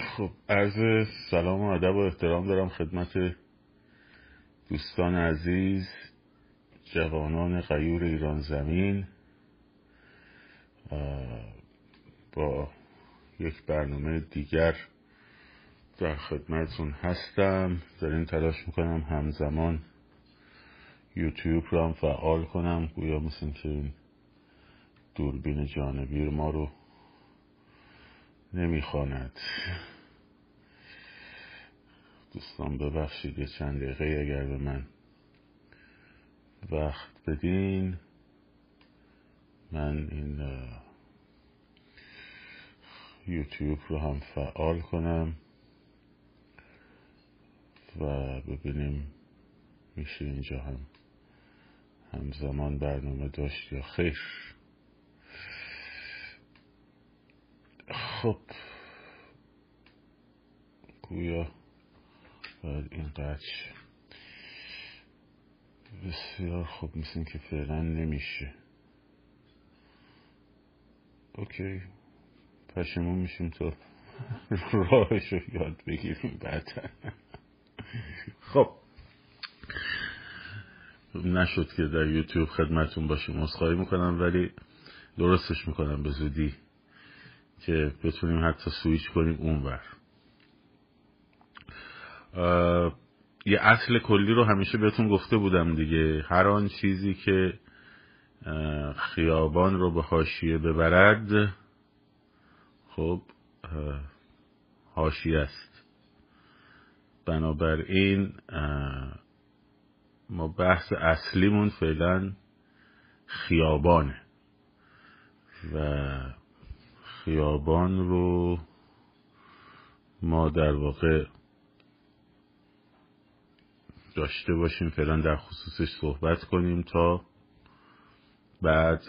خب عرض سلام و ادب و احترام دارم خدمت دوستان عزیز جوانان غیور ایران زمین. با یک برنامه دیگر در خدمتون هستم. داریم تلاش می‌کنم همزمان یوتیوب رو هم فعال کنم. گویا مثل که دوربین جانبی ما رو نمی‌خواند. دوستان ببخشید یه چند دقیقه اگر به من وقت بدین. من این یوتیوب رو هم فعال کنم و ببینیم میشه اینجا هم همزمان برنامه داشت یا خیر. خب. گویا باید این قچ بسیار خوب مثل که فعلا نمیشه. اوکی. پشمون میشیم تا راهش رو یاد بگیریم بعدا. خب. نشد که در یوتیوب خدمتون باشیم. مصخایی می‌کنم ولی درستش می‌کنم. به زودی. که بتونیم حتی سویچ کنیم اونور. یه اصل کلی رو همیشه بهتون گفته بودم دیگه. هر آن چیزی که خیابان رو به حاشیه ببرد خب حاشیه است. بنابراین ما بحث اصلیمون فعلا خیابانه. و خیابان رو ما در واقع داشته باشیم فعلا در خصوصش صحبت کنیم تا بعد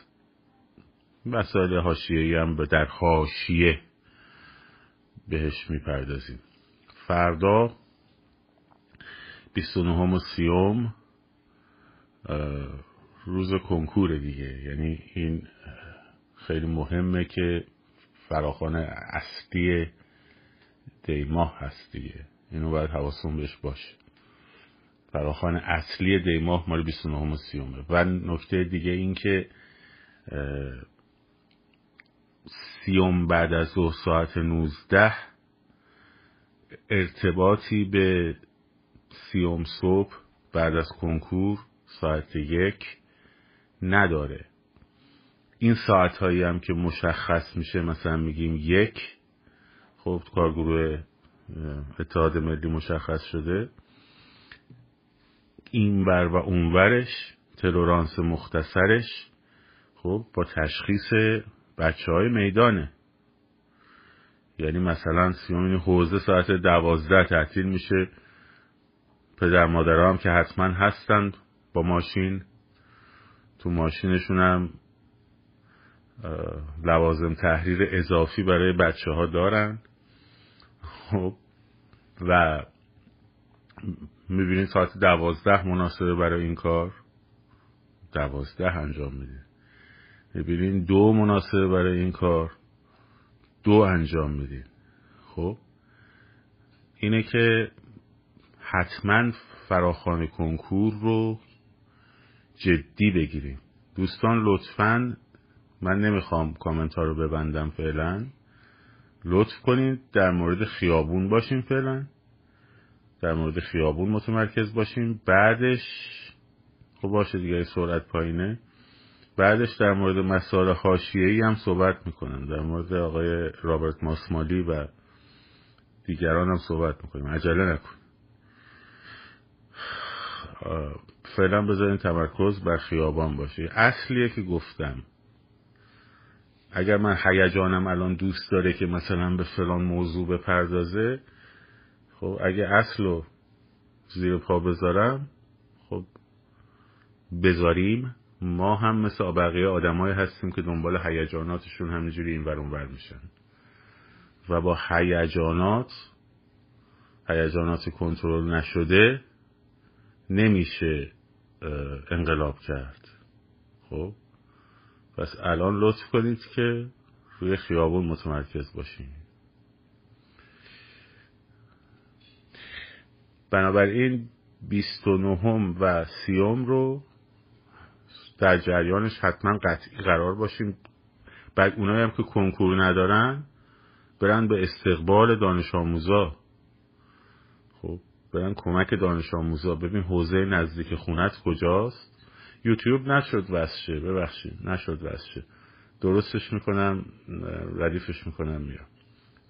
مسائل حاشیه‌ای هم در حاشیه بهش می‌پردازیم. فردا 29 و سیوم روز کنکور دیگه. یعنی این خیلی مهمه که فراخان اصلی دیماه هست دیگه. اینو باید حواسون بهش باشه. فراخان اصلی دیماه مال 29 و سیومه. و نکته دیگه این که سیوم بعد از دو ساعت 19 ارتباطی به سیوم صبح بعد از کنکور ساعت یک نداره. این ساعت هایی هم که مشخص میشه مثلا میگیم یک خب کارگروه اتحاد ملی مشخص شده. این بر و اونورش تلورانس مختصرش خب با تشخیص بچه های میدانه. یعنی مثلا سیومین حوزه ساعت دوازده تعطیل میشه. پدر مادر هم که حتما هستند با ماشین. تو ماشینشون هم لوازم تحریر اضافی برای بچه ها دارن. خب و می‌بینید ساعت دوازده مناسبه برای این کار. دوازده انجام میده. می‌بینید دو مناسبه برای این کار. دو انجام میدین خب اینه که حتما فراخان کنکور رو جدی بگیریم. دوستان لطفا من نمی‌خوام کامنت ها رو ببندم فعلا. لطف کنید در مورد خیابون باشیم فعلا. در مورد خیابون متمرکز باشیم. بعدش خب باشه دیگه سرعت پایینه. بعدش در مورد مسائل حاشیه‌ای هم صحبت می‌کنم. در مورد آقای رابرت ماسمالی و دیگران هم صحبت می‌کنیم. عجله نکن. فعلا بذارین تمرکز بر خیابان باشه اصلیه که گفتم. اگر من هیجانم الان دوست داره که مثلا به فلان موضوع بپردازه خب اگه اصل رو زیر پا بذارم خب بذاریم. ما هم مثل بقیه آدمایی هستیم که دنبال هیجاناتشون همینجوری این ور بر میشن. و با هیجانات هیجانات کنترل نشده نمیشه انقلاب کرد. خب؟ پس الان لطف کنید که روی خیابون متمرکز باشیم بنابراین بیست و نهم و سیوم رو در جریانش حتما قطعی قرار باشیم بعد اونایی هم که کنکور ندارن برن به استقبال دانش آموزا. خب برن کمک دانش آموزا. ببین حوزه نزدیک خونت کجاست؟ یوتیوب نشد وسشه ببخشید نشد وسشه درستش می‌کنم ردیفش می‌کنم میام.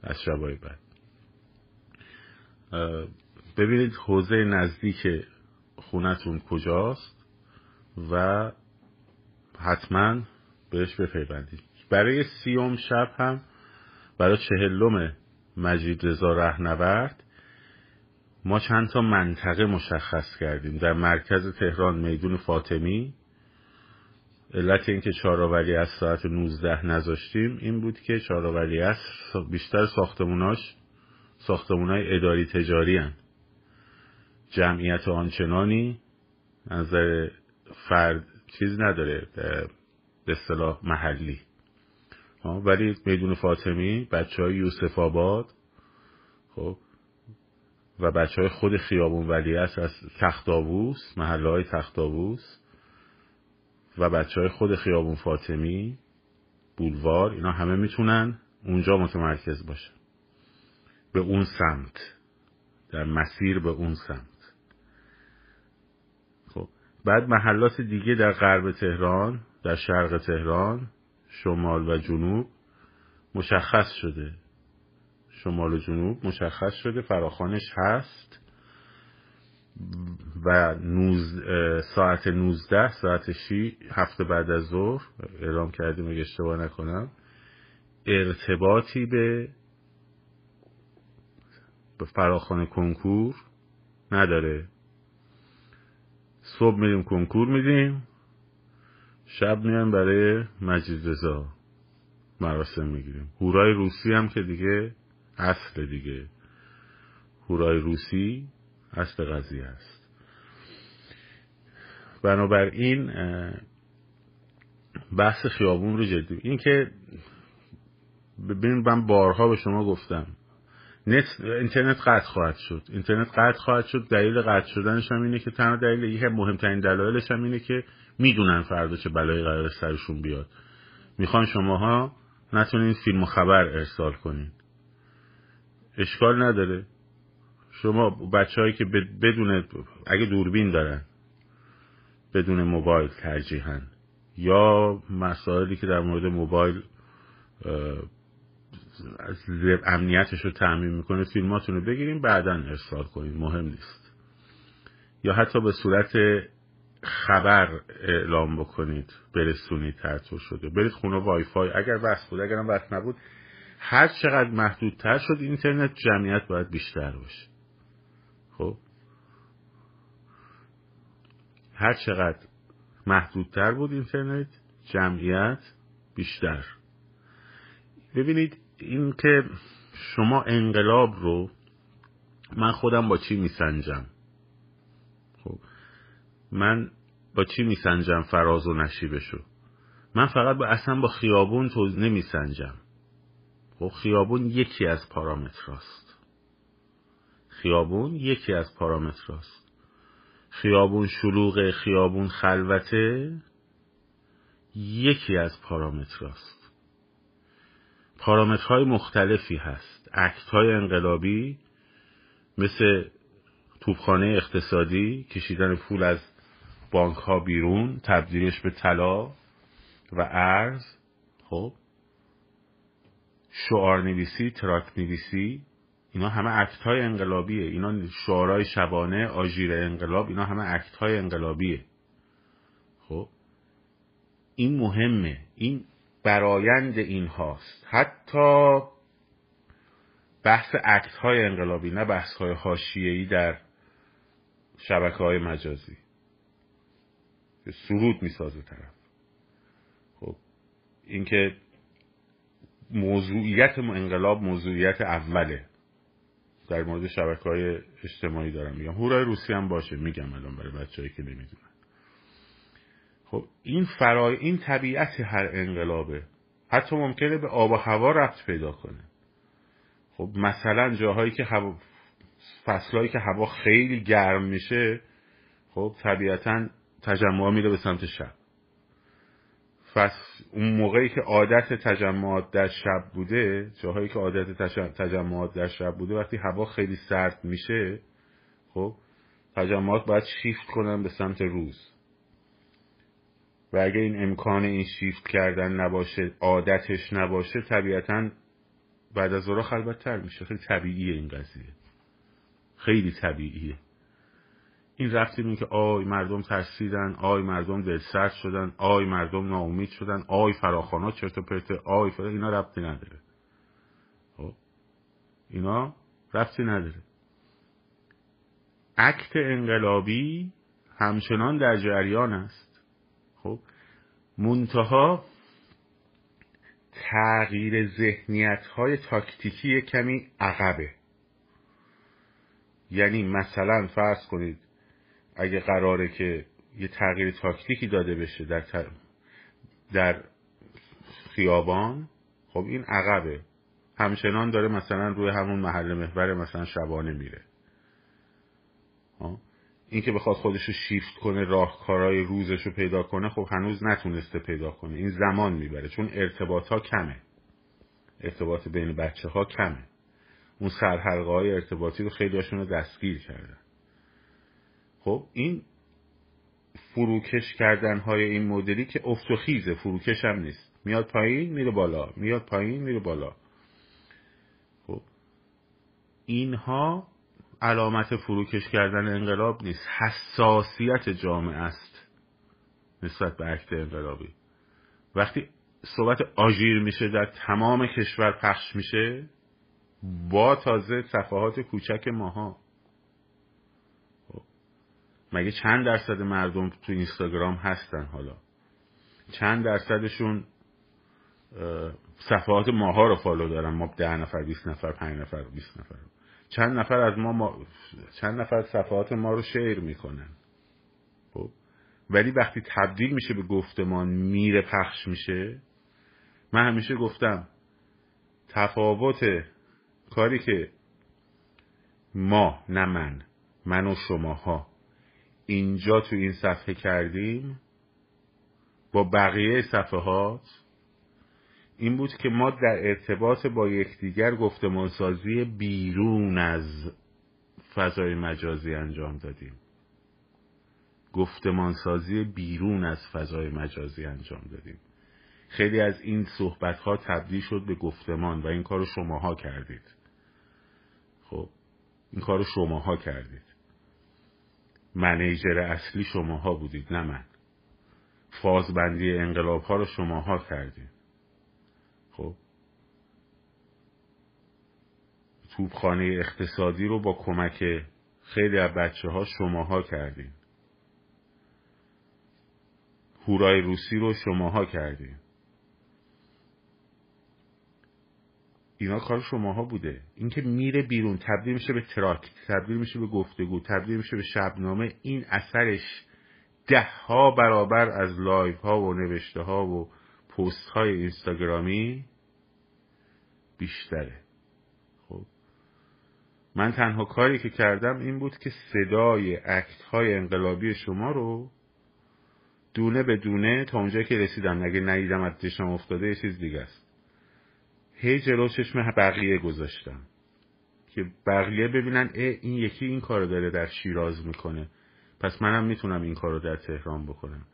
از شبای بعد. ببینید حوزه نزدیک خونتون کجاست و حتما بهش بپیوندید. برای سیوم شب هم برای چهلم مجید رضا رهنورد ما چند تا منطقه مشخص کردیم. در مرکز تهران میدون فاطمی. علت اینکه چهارآوری از ساعت 19 نذاشتیم این بود که چهارآوری از بیشتر ساختموناش ساختمونای اداری تجاری هن. جمعیت آنچنانی نظر فرد چیز نداره به اصطلاح محلی. ولی میدون فاطمی بچه های یوسف آباد خب و بچه های خود خیابون ولیعصر از تختاووس محله های تختاووس و بچه های خود خیابون فاطمی بولوار اینا همه می‌تونن اونجا متمرکز باشن. به اون سمت. در مسیر به اون سمت. خب بعد محلات دیگه در غرب تهران در شرق تهران شمال و جنوب مشخص شده. شمال و جنوب مشخص شده فراخانش هست. و نوز ساعت 19 ساعت شی هفته بعد از ظهر اعلام کردیم اگه اشتباه نکنم. ارتباطی به به فراخان کنکور نداره. صبح میریم کنکور میدیم شب میان برای مجید رضا مراسم می‌گیریم. هورای روسی هم که دیگه اصل دیگه. هورای روسی اصل قضیه است. بنابراین بحث خیابون رو جدی این که ببین من بارها به شما گفتم نت اینترنت قطع خواهد شد. اینترنت قطع خواهد شد. دلیل قطع شدنش هم اینه که تنها دلیل یکی مهمترین دلایلش هم اینه که می‌دونن فردا چه بلایی قرار سرشون بیاد. می‌خوان شماها نتونین فیلم و خبر ارسال کنین. اشکال نداره. شما بچه که بدون اگه دوربین دارن بدون موبایل ترجیحن یا مسائلی که در مورد موبایل امنیتش رو تعمین می‌کنه فیلماتون رو بگیریم بعدا ارسال کنیم. مهم نیست. یا حتی به صورت خبر اعلام بکنید برسونید ترتو شده. برید خونه وای فای. اگر بس بود اگرم بس نبود هر چقدر محدودتر شد اینترنت جمعیت باید بیشتر باشه. خب؟ هر چقدر محدودتر بود اینترنت جمعیت بیشتر. ببینید این که شما انقلاب رو من خودم با چی میسنجم؟ خب؟ من با چی میسنجم فراز و نشیبشو؟ من فقط با اصلا با خیابون تو نمیسنجم. خب خیابون یکی از پارامتراست خیابون یکی از پارامتراست خیابون شلوغ خیابون خلوته یکی از پارامتراست پارامترهای مختلفی هست. act های انقلابی مثل توپخانه اقتصادی کشیدن پول از بانک ها بیرون تبدیلش به طلا و ارز. خب شعار نویسی تراکت نویسی اینا همه act های انقلابیه. اینا شعارهای شبانه آژیر انقلاب اینا همه act های انقلابیه. خب؟ این مهمه. این برایند این هاست حتی بحث اکت های انقلابی نه بحث های حاشیه‌ای در شبکه های مجازی سرود می‌سازه طرف. خب؟ اینکه موضوعیت انقلاب موضوعیت اوله. در مورد شبکه های اجتماعی دارم میگم. هورای روسی هم باشه میگم الان برای بچههایی که نمی‌دونن. خب این فرای این طبیعت هر انقلابه. حتی ممکنه به آب و هوا رفت پیدا کنه. خب مثلا جاهایی که هوا فصلهایی که هوا خیلی گرم میشه خب طبیعتا تجمع میره به سمت شب اون موقعی که عادت تجمعات در شب بوده جاهایی که عادت تجمعات در شب بوده وقتی هوا خیلی سرد میشه خب تجمعات باید شیفت کنن به سمت روز. و اگه این امکان این شیفت کردن نباشه عادتش نباشه طبیعتا بعد از ظهر خلوتتر میشه. خیلی طبیعیه این قضیه. خیلی طبیعیه. این ربطی این که آی مردم ترسیدن آی مردم دلسرد شدن آی مردم ناامید شدن آی فراخوانا چرت و پرت آی فرا اینا ربطی نداره. خب؟ اینا ربطی نداره. عکت انقلابی همچنان در جریان است. خب؟ منتها تغییر ذهنیت های تاکتیکی کمی عقبه. یعنی مثلا فرض کنید اگه قراره که یه تغییر تاکتیکی داده بشه در, در خیابان خب این عقبه. همچنان داره مثلا روی همون محل محور مثلا شبانه میره. این که بخواد خودش رو شیفت کنه راهکارهای روزش رو پیدا کنه خب هنوز نتونسته پیدا کنه. این زمان می‌بره چون ارتباط ها کمه. ارتباط بین بچه ها کمه. اون سرحلقه های ارتباطی رو خیلی رو دستگیر کردن. خب این فروکش کردن های این مدلی که افت و خیزه فروکش هم نیست. میاد پایین میره بالا. میاد پایین میره بالا. خب اینها علامت فروکش کردن انقلاب نیست. حساسیت جامعه است نسبت به عکت انقلابی. وقتی صحبت آژیر میشه در تمام کشور پخش میشه با تازه صفحات کوچک ماها. مگه چند درصد مردم تو اینستاگرام هستن حالا؟ چند درصدشون صفحات ماها رو فالو دارن. ما ده نفر 20 نفر پنج نفر 20 نفر. چند نفر از ما, ما چند نفر صفحات ما رو شیر می‌کنن. خب؟ ولی وقتی تبدیل میشه به گفتمان میره پخش میشه. من همیشه گفتم تفاوت کاری که ما نه من من و شماها اینجا تو این صفحه کردیم با بقیه صفحات این بود که ما در ارتباط با یکدیگر گفتمانسازی بیرون از فضای مجازی انجام دادیم. گفتمانسازی بیرون از فضای مجازی انجام دادیم. خیلی از این صحبت ها تبدیل شد به گفتمان و این کار شماها کردید. خب این کار شماها کردید. منیجر اصلی شماها بودید نه من. فازبندی انقلاب ها رو شماها کردید. خب؟ توبخانه اقتصادی رو با کمک خیلی از بچه ها شماها کردین هورای روسی رو شماها کردین اینا کار شماها بوده. اینکه میره بیرون تبدیل میشه به تراکت تبدیل میشه به گفتگو تبدیل میشه به شبنامه این اثرش ده ها برابر از live ها و نوشته ها و پست های اینستاگرامی بیشتره. خب. من تنها کاری که کردم این بود که صدای act های انقلابی شما رو دونه به دونه تا اونجایی که رسیدم. نگه ندیدم از چشم افتاده یه چیز دیگه است. هی جلو چشم بقیه گذاشتم. که بقیه ببینن اه این یکی این کارو داره در شیراز می‌کنه. پس منم می‌تونم این کارو در تهران بکنم.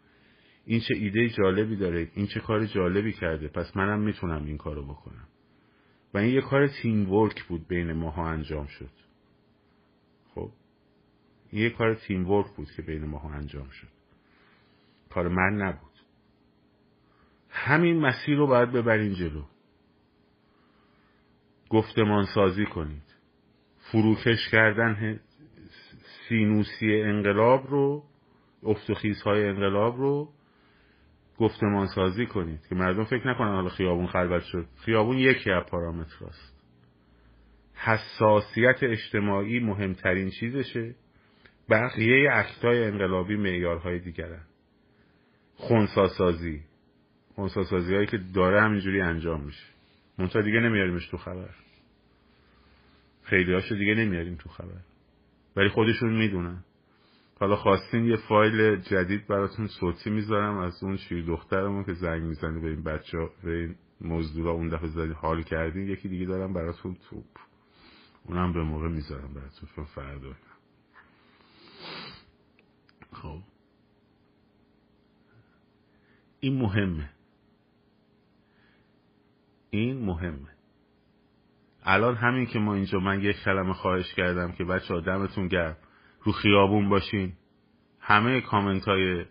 این چه ایده جالبی داره این چه کار جالبی کرده پس منم می‌تونم این کارو بکنم. و این یه کار تیم ورک بود بین ماها انجام شد. خب؟ این یه کار تیم ورک بود که بین ماها انجام شد. کار من نبود. همین مسیر رو باید ببرین جلو. گفتمان سازی کنید. فروکش کردن سینوسی انقلاب رو افتخیز های انقلاب رو گفتمان سازی کنید که مردم فکر نکنن حالا خیابون خلوت شد. خیابون یکی از پارامتراست حساسیت اجتماعی مهمترین چیزشه. بقیه اکتای انقلابی معیارهای دیگرن. خونساسازی خونساسازی هایی که داره همینجوری انجام میشه. منتها دیگه نمیاریمش تو خبر. خیلی هاشو دیگه نمیاریم تو خبر. ولی خودشون می‌دونن. حالا خواستین یه فایل جدید براتون صوتی می‌ذارم از اون شیر دخترمون که زنگ می‌زنه به این بچه به این مزدورا اون دفعه زدی حال کردین؟ یکی دیگه دارم براتون توپ اونم به موقع می‌ذارم براتون چون فردا خب. این مهمه. این مهمه. الان همین که ما اینجا من یک کلمه خواهش کردم که بچه آدمتون گرم. رو خیابون باشین. همه کامنت های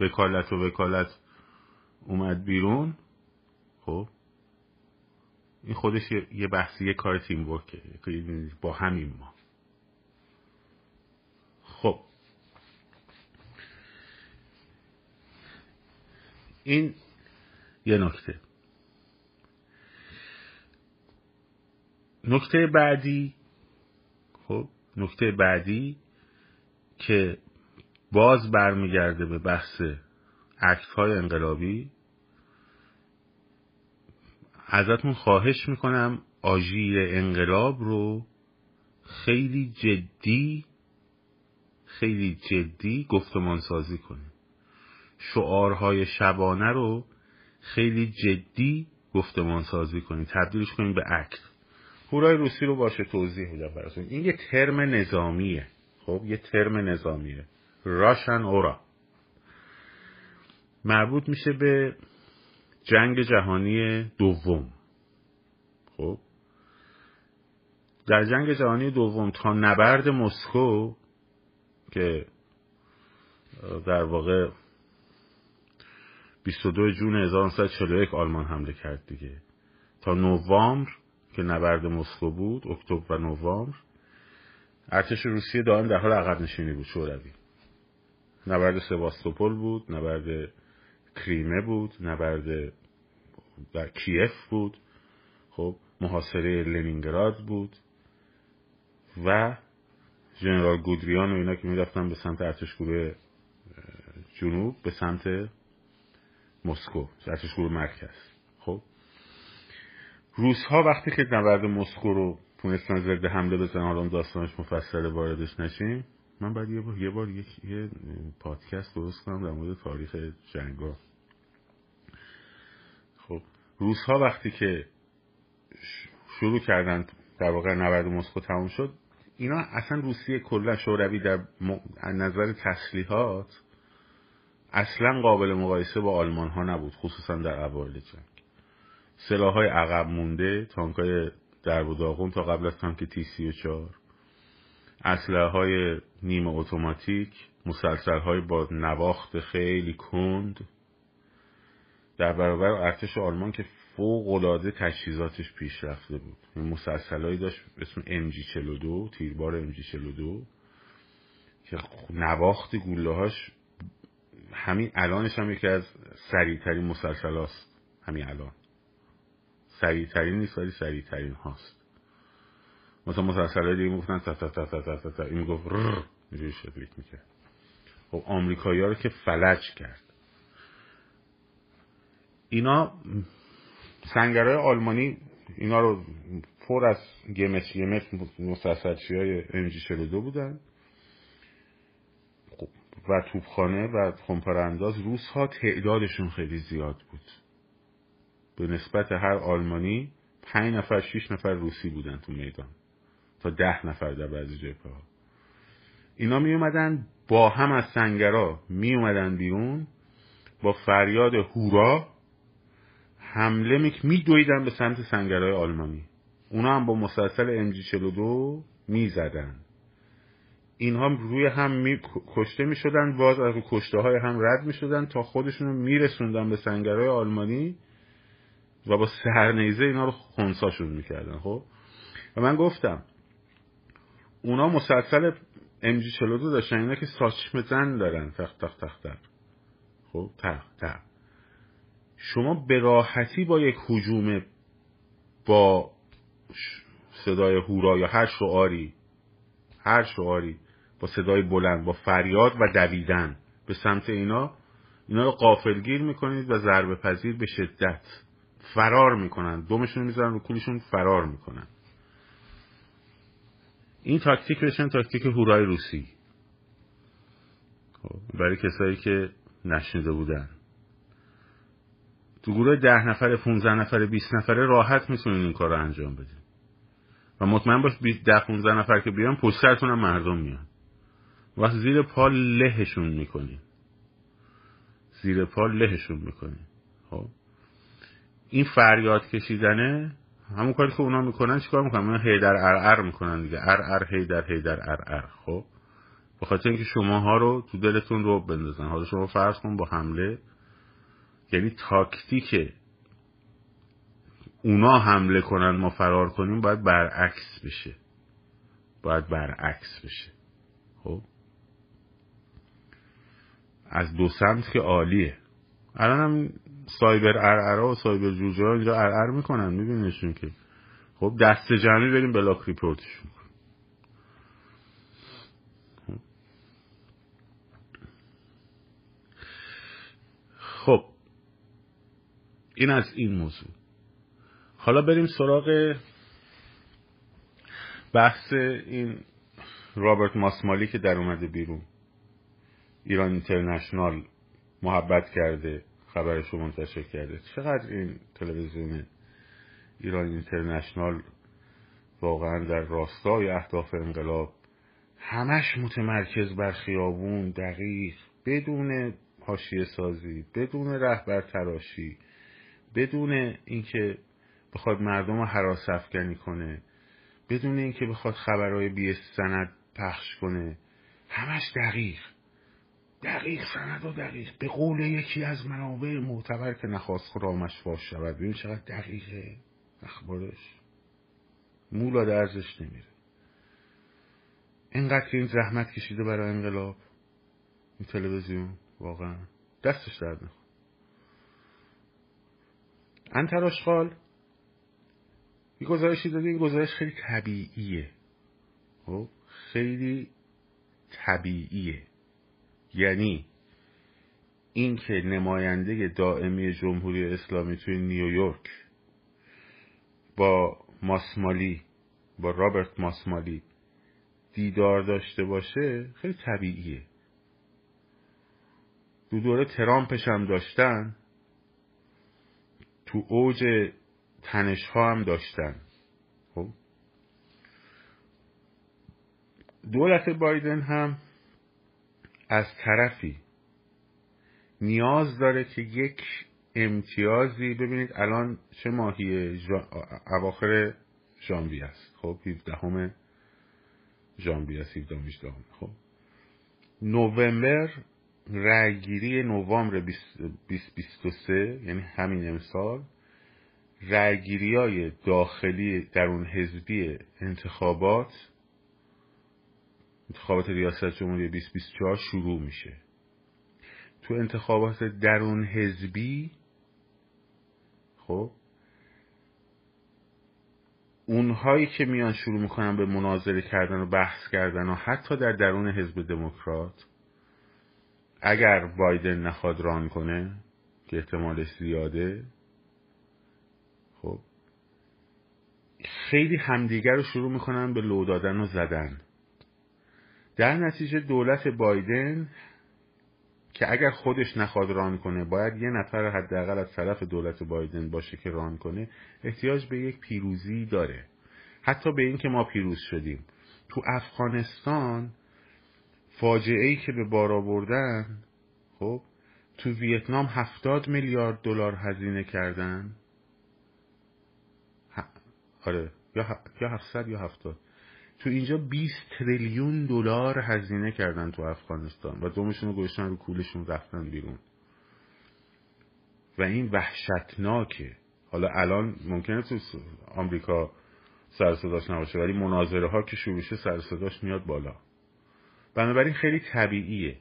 وکالت و وکالت اومد بیرون. خب. این خودش یه بحثی یه کار تیم ورکه. با همین ما. خب. این یه نکته. نکته بعدی خب نکته بعدی که باز برمیگرده به بحث عکس های انقلابی ازتون خواهش می‌کنم آژیر انقلاب رو خیلی جدی خیلی جدی گفتمان سازی کنیم شعارهای شبانه رو خیلی جدی گفتمان سازی کنیم تبدیلش کنیم به عکس هورای روسی رو باشه توضیح میدم براتون. این یه ترم نظامیه. خب یه ترم نظامیه. راشن اورا. مربوط میشه به جنگ جهانی دوم. خب؟ در جنگ جهانی دوم تا نبرد مسکو که در واقع 22 جون 1941 آلمان حمله کرد دیگه. تا نوامبر که نبرد مسکو بود اکتبر و نوامبر. ارتش روسیه دائم در حال عقب نشینی بود شوروی. نبرد سواستوپول بود نبرد کریمه بود نبرد در کیف بود. خب محاصره لنینگراد بود و ژنرال گودریان و اینا که می‌رفتن به سمت ارتش گروه جنوب به سمت مسکو ارتش گروه مرکز. خب روس ها وقتی که نبرد مسکو رو تونستن ضد حمله بزنن حالا داستانش مفصل واردش نشیم من بعد یه بار یه بار یه پادکست درست کنم در مورد تاریخ جنگا خب روس ها وقتی که شروع کردن در واقع نبرد مسکو تموم شد اینا اصلا روسیه کلا شوروی در نظر تسلیحات اصلا قابل مقایسه با آلمان ها نبود خصوصا در اوایل جنگ. سلاح های عقب مونده تانک های درب و تا قبل از تانک تی سی و چار اسلحه های نیمه اتوماتیک مسلسل های با نواخت خیلی کند. در برابر ارتش آلمان که فوق العاده تجهیزاتش پیشرفته بود. این مسلسلایی داشت اسم جی 42 تیربار ام جی 42 که نواخت گوله هاش همین الانش هم یکی از سریعترین مسلسل هاست همین الان. سریعترین نیست ولی سریعترین هاست. مثلا مسلسل دیگه می‌گفتن تا تا تا تا تا تا این می‌گفت رر اینجوری شکلیک می‌کرد. خب آمریکایی ها رو که فلج کرد. اینا سنگرهای آلمانی اینا رو پر از گمس گمس مسلسلچی های انجی 42 بودن. خب و توپخانه و خمپارانداز روس ها تعدادشون خیلی زیاد بود. به نسبت هر آلمانی پنج نفر شیش نفر روسی بودن تو میدان. تا ده نفر در بعضی جبهه ها. اینا می اومدن با هم از سنگرا می اومدن بیرون با فریاد هورا حمله می می دویدن به سمت سنگرهای آلمانی. اونا هم با مسلسل ام جی 42 می زدن. اینها روی هم می... کشته می شدن باز از کشته های هم رد می شدن تا خودشون رو می رسوندن به سنگرهای آلمانی. و با سرنیزه اینا رو خونساشون می‌کردن خب؟ و من گفتم اونا مسلسل ام جی 42 داشتن اینا که ساچم زن دارن تخت تخت تخت تخت خب؟ تخت تخت شما به راحتی با یک حجوم با صدای هورا یا هر شعاری هر شعاری با صدای بلند با فریاد و دویدن به سمت اینا اینا رو قافلگیر می‌کنید و ضربه پذیر به شدت. فرار می‌کنن. دومشون می‌ذارن رو کولشون فرار می‌کنن. این تاکتیک بشن تاکتیک هورای روسی. خب، برای کسایی که نشنیده بودن. تو گروه ده نفر 15 نفر 20 نفره راحت می‌تونین این کار رو انجام بدین. و مطمئن باش ده 15 نفر که بیان پشت سرتون هم مردم میان. وقت زیر پا لهشون می‌کنین. زیر پا لهشون می‌کنین. خب؟ این فریاد کشیدنه همون کاری که اونا می‌کنن چیکار می‌کنن؟ اونا هیدر ار می‌کنن دیگه. ار ار هیدر هیدر ار ار خب؟ به خاطر اینکه شماها رو تو دلتون رو بندازن. حالا شما فرض کن با حمله یعنی تاکتیک اونا حمله کنن ما فرار کنیم باید برعکس بشه. باید برعکس بشه. خب؟ از دو سمت که عالیه. الان هم سایبر ارعرا و سایبر جوجه ها اینجا ارعر می‌کنن میبینیشون که خب دست جمعی بریم بلاک ریپورتشون. خب این از این موضوع. حالا بریم سراغ بحث این رابرت ماسمالی که در اومده بیرون. ایران اینترنشنال محبت کرده. خبرش رو منتشر کرده. چقدر این تلویزیون ایران اینترنشنال واقعا در راستای اهداف انقلاب همش متمرکز بر خیابون دقیق بدون حاشیه سازی بدون رهبر تراشی بدون اینکه بخواد مردم رو حراس افکنی کنه بدون اینکه بخواد خبرهای بی سند پخش کنه همش دقیق. دقیق سند و دقیق. به قول یکی از منابع معتبر که نخواست خرامش فاش شود. ببین چقدر دقیقه. اخبارش. مولا درزش نمیره. اینقدر که این زحمت کشیده برای انقلاب. این تلویزیون واقعا دستش درد نخواد انتراشخال یه گزارشی داده این گزارش خیلی طبیعیه. خب؟ خیلی طبیعیه. یعنی اینکه نماینده دائمی جمهوری اسلامی توی نیویورک با ماسمالی با رابرت ماسمالی دیدار داشته باشه خیلی طبیعیه. دو دوره ترامپش هم داشتن. تو اوج تنش ها هم داشتن. خب. دولت بایدن هم از طرفی. نیاز داره که یک امتیازی ببینید الان چه ماهی اواخر ژانویه است خب؟ 17 ژانویه است 17 خب؟ نوامبر رأیگیری نوامبر 2023 یعنی همین امسال رأیگیری های داخلی درون حزبی انتخابات انتخابات ریاست جمهوری 2024 شروع میشه. تو انتخابات درون حزبی خب اونهایی که میان شروع می‌کنن به مناظره کردن و بحث کردن و حتی در درون حزب دموکرات اگر بایدن نخواد ران کنه که احتمالش زیاده خب خیلی همدیگر رو شروع می‌کنن به لو دادن و زدن. در نتیجه دولت بایدن که اگر خودش نخواد ران کنه باید یه نفر حداقل از طرف دولت بایدن باشه که ران کنه احتیاج به یک پیروزی داره. حتی به این که ما پیروز شدیم. تو افغانستان فاجعه ای که به بار آوردن خب تو ویتنام هفتاد میلیارد دلار هزینه کردن. آره یا یا 700 یا 70 تو اینجا 20 تریلیون دلار هزینه کردن تو افغانستان و دومشون رو رو کولشون رفتن بیرون. و این وحشتناکه. حالا الان ممکنه تو آمریکا سر صداش نباشه ولی مناظره ها که شروع شه سر صداش میاد بالا. بنابراین خیلی طبیعیه.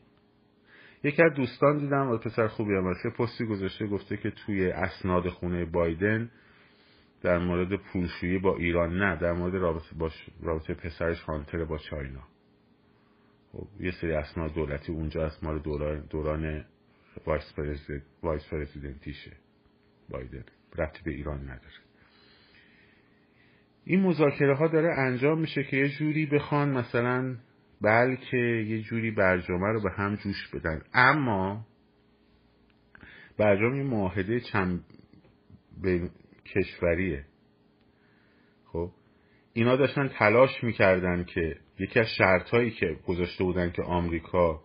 یکی از دوستان دیدم و پسر خوبی هم پستی گذاشته گفته که توی اسناد خونه بایدن در مورد پولشویی با ایران نه در مورد رابطه, با رابطه پسرش هانتر با China. خب یه سری اسناد دولتی اونجا از مال دوران, دوران vice, president، vice president یشه. بایدن. ربطی به ایران نداره. این مذاکره ها داره انجام میشه که یه جوری بخوان مثلا بلکه یه جوری برجامه رو به هم جوش بدن. اما برجام یه معاهده چند کشوریه. خب اینا داشتن تلاش می‌کردن که یکی از شرط که گذاشته بودن که آمریکا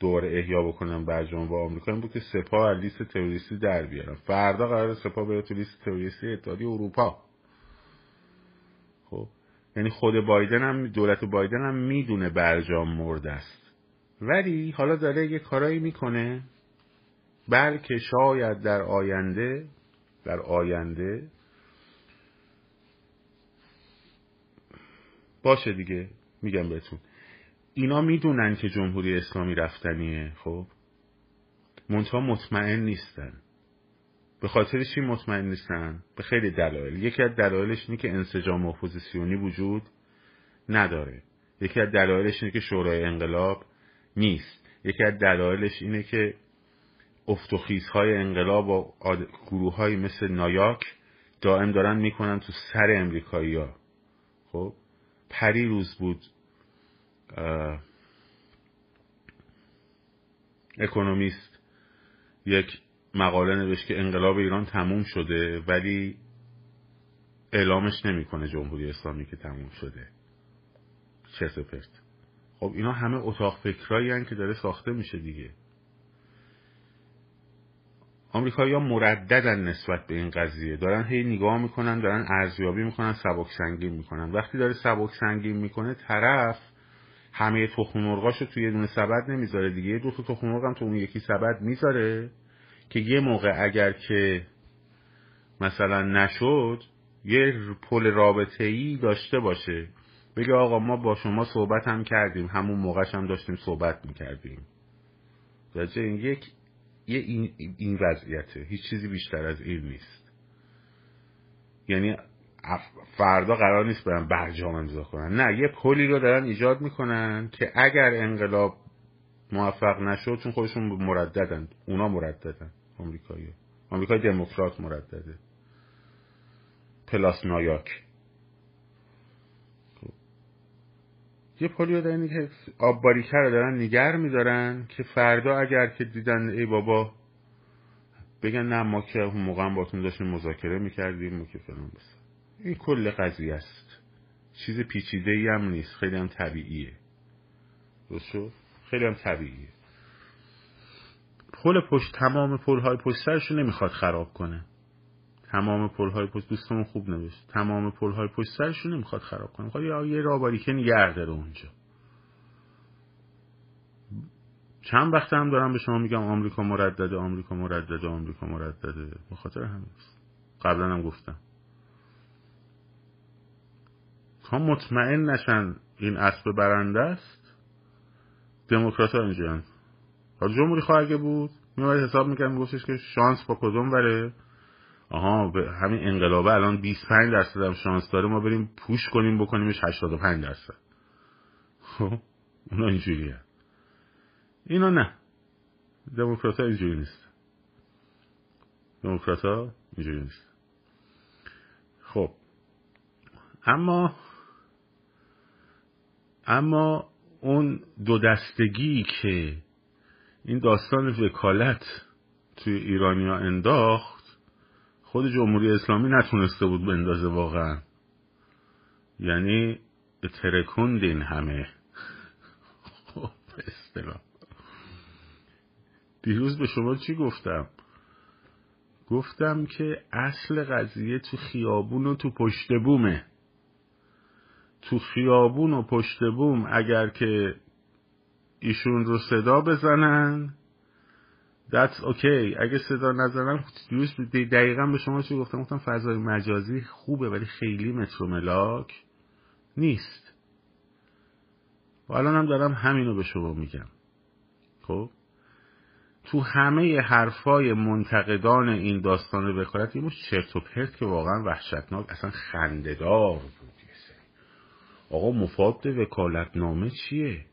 دوباره احیا بکنن برجام با آمریکا این بود که سپاه از لیست تروریستی در بیارن. فردا قرار سپاه بره تو لیست تروریستی اتحادیه اروپا. خب یعنی خود بایدن هم دولت بایدن هم می‌دونه برجام مرده است. ولی حالا داره یه کارایی می‌کنه بلکه شاید در آینده در آینده باشه دیگه میگم بهتون. اینا می‌دونن که جمهوری اسلامی رفتنیه خب؟ منتها مطمئن نیستن. به خاطر چی مطمئن نیستن؟ به خیلی دلایل. یکی از دلایلش اینه که انسجام اپوزیسیونی وجود نداره. یکی از دلایلش اینه که شورای انقلاب نیست. یکی از دلایلش اینه که افتخیزهای انقلاب و گروه های مثل نایاک دائم دارن می‌کنن تو سر امریکایی ها. خب؟ پری روز بود. اکونومیست یک مقاله نوشت که انقلاب ایران تموم شده ولی اعلامش نمی‌کنه جمهوری اسلامی که تموم شده. چه پرت خب اینا همه اتاق فکرایی که داره ساخته میشه دیگه. آمریکایی ها مرددن نسبت به این قضیه. دارن هی نگاه می‌کنن دارن ارزیابی می‌کنن سبک سنگین می‌کنن. وقتی داره سبک سنگین می‌کنه طرف همه تخم مرغاشو توی یه دونه سبد نمی‌ذاره دیگه. دو تا تخم مرغ هم تو اون یکی سبد می‌ذاره که یه موقع اگر که مثلا نشد یه پل رابطه ای داشته باشه. بگه آقا ما با شما صحبت هم کردیم همون موقعش هم داشتیم صحبت می‌کردیم. این یک یه این, این وضعیته. هیچ چیزی بیشتر از این نیست. یعنی فردا قرار نیست برن برجام امضا کنن. نه یه پلی رو دارن ایجاد می‌کنن که اگر انقلاب موفق نشد چون خودشون مرددن. اونا مرددن. آمریکایی آمریکای دموکرات مردده. plus NIAC خب. یه پلی رو دارن که آب باریکه رو دارن نگه میدارن که فردا اگر که دیدن ای بابا بگن نه ما که اون موقع باتون داشتیم مذاکره می‌کردیم و که فلان بسن این کل قضیه است. چیز پیچیده ای هم نیست. خیلی هم طبیعیه. درست خیلی هم طبیعیه. پل پشت تمام پل های پشت سرشو نمی‌خواد خراب کنه. تمام پل های پشت دوستمون خوب نوشت. تمام پل های پشت سرشو نمی‌خواد خراب کنه. می‌خواد یه راباری که نگه داره اونجا. چند وقت هم دارم به شما میگم آمریکا مردده آمریکا مردده آمریکا مردده. به خاطر همین. قبلا هم گفتم. تا مطمئن نشن این اسب برنده است دموکرات ها اینجا حالا جمهوری خواهگه بود. میومد حساب می‌کرد میگفتش که شانس با کدوم بره آها به همین انقلابه الان 25 درصد هم شانس داره ما بریم پوش کنیم بکنیمش 85 درصد. خب اونا اینجوریه. اینا نه. دموکرات اینجوری نیست. دموکرات اینجوری نیست. خب اما اما اون دو دستگی که این داستان وکالت توی ایرانیا انداخت خود جمهوری اسلامی نتونسته بود بندازه واقعا. یعنی ترکوندین همه. خب دیروز به شما چی گفتم؟ گفتم که اصل قضیه تو خیابون و تو پشت بومه. تو خیابون و پشت بوم اگر که ایشون رو صدا بزنن that's okay. اگه صدا نزنن دقیقا به شما چی گفتم؟ گفتم فضای مجازی خوبه ولی خیلی مترو ملاک نیست. و الان هم دارم همینو به شما میگم. خب؟ تو همه حرفای منتقدان این داستان وکالت این چرت و پرت که واقعا وحشتناک اصلا خندهدار بود آقا مفاد وکالت نامه چیه؟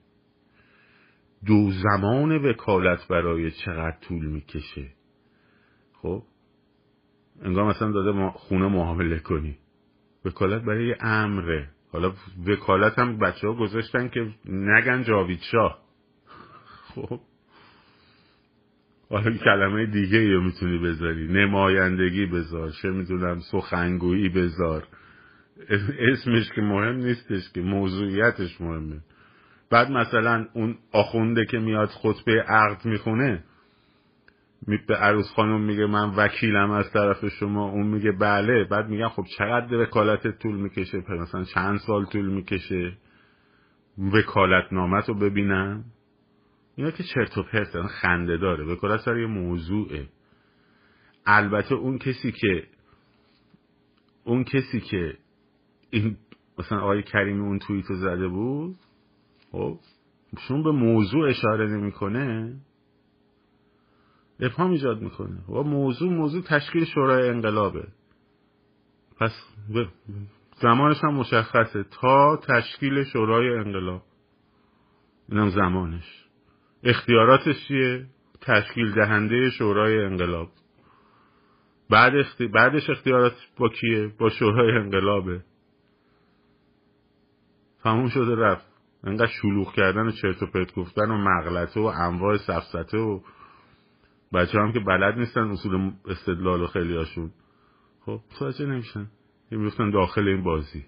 دو زمان وکالت برای چقدر طول می‌کشه؟ خب انگار مثلا داده ما خونه معامله کنی. وکالت برای امره. حالا وکالت هم بچه ها گذاشتن که نگن جاوید شاه. خب حالا کلمه دیگه یا می‌تونی بذاری. نمایندگی بذار چه می‌دونم سخنگویی بذار. اسمش که مهم نیستش که موضوعیتش مهمه. بعد مثلا اون آخونده که میاد خطبه عقد می‌خونه به عروس خانم میگه من وکیلم از طرف شما اون میگه بله. بعد میگن خب چقدر وکالت طول می‌کشه؟ مثلا چند سال طول می‌کشه؟ وکالت نامت رو ببینم. اینا که چرت و پرت خنده داره. وکالت سر یه موضوعه. البته اون کسی که اون کسی که این مثلا آقای کریمی اون توییتو زده بود خب چون به موضوع اشاره نمی‌کنه ابهام ایجاد می‌کنه. و موضوع موضوع تشکیل شورای انقلابه. پس زمانش هم مشخصه. تا تشکیل شورای انقلاب. اینم زمانش. اختیاراتش چیه؟ تشکیل دهنده شورای انقلاب. بعد بعدش اختیارات با کیه؟ با شورای انقلابه. تموم شده رفت. انقدر شلوغ کردن و چرت و پرت گفتن و مغلطه و انواع سفسته و بچه هم که بلد نیستن اصول استدلال و خیلی هاشون خب توجه نمیشن. میفتن داخل این بازی.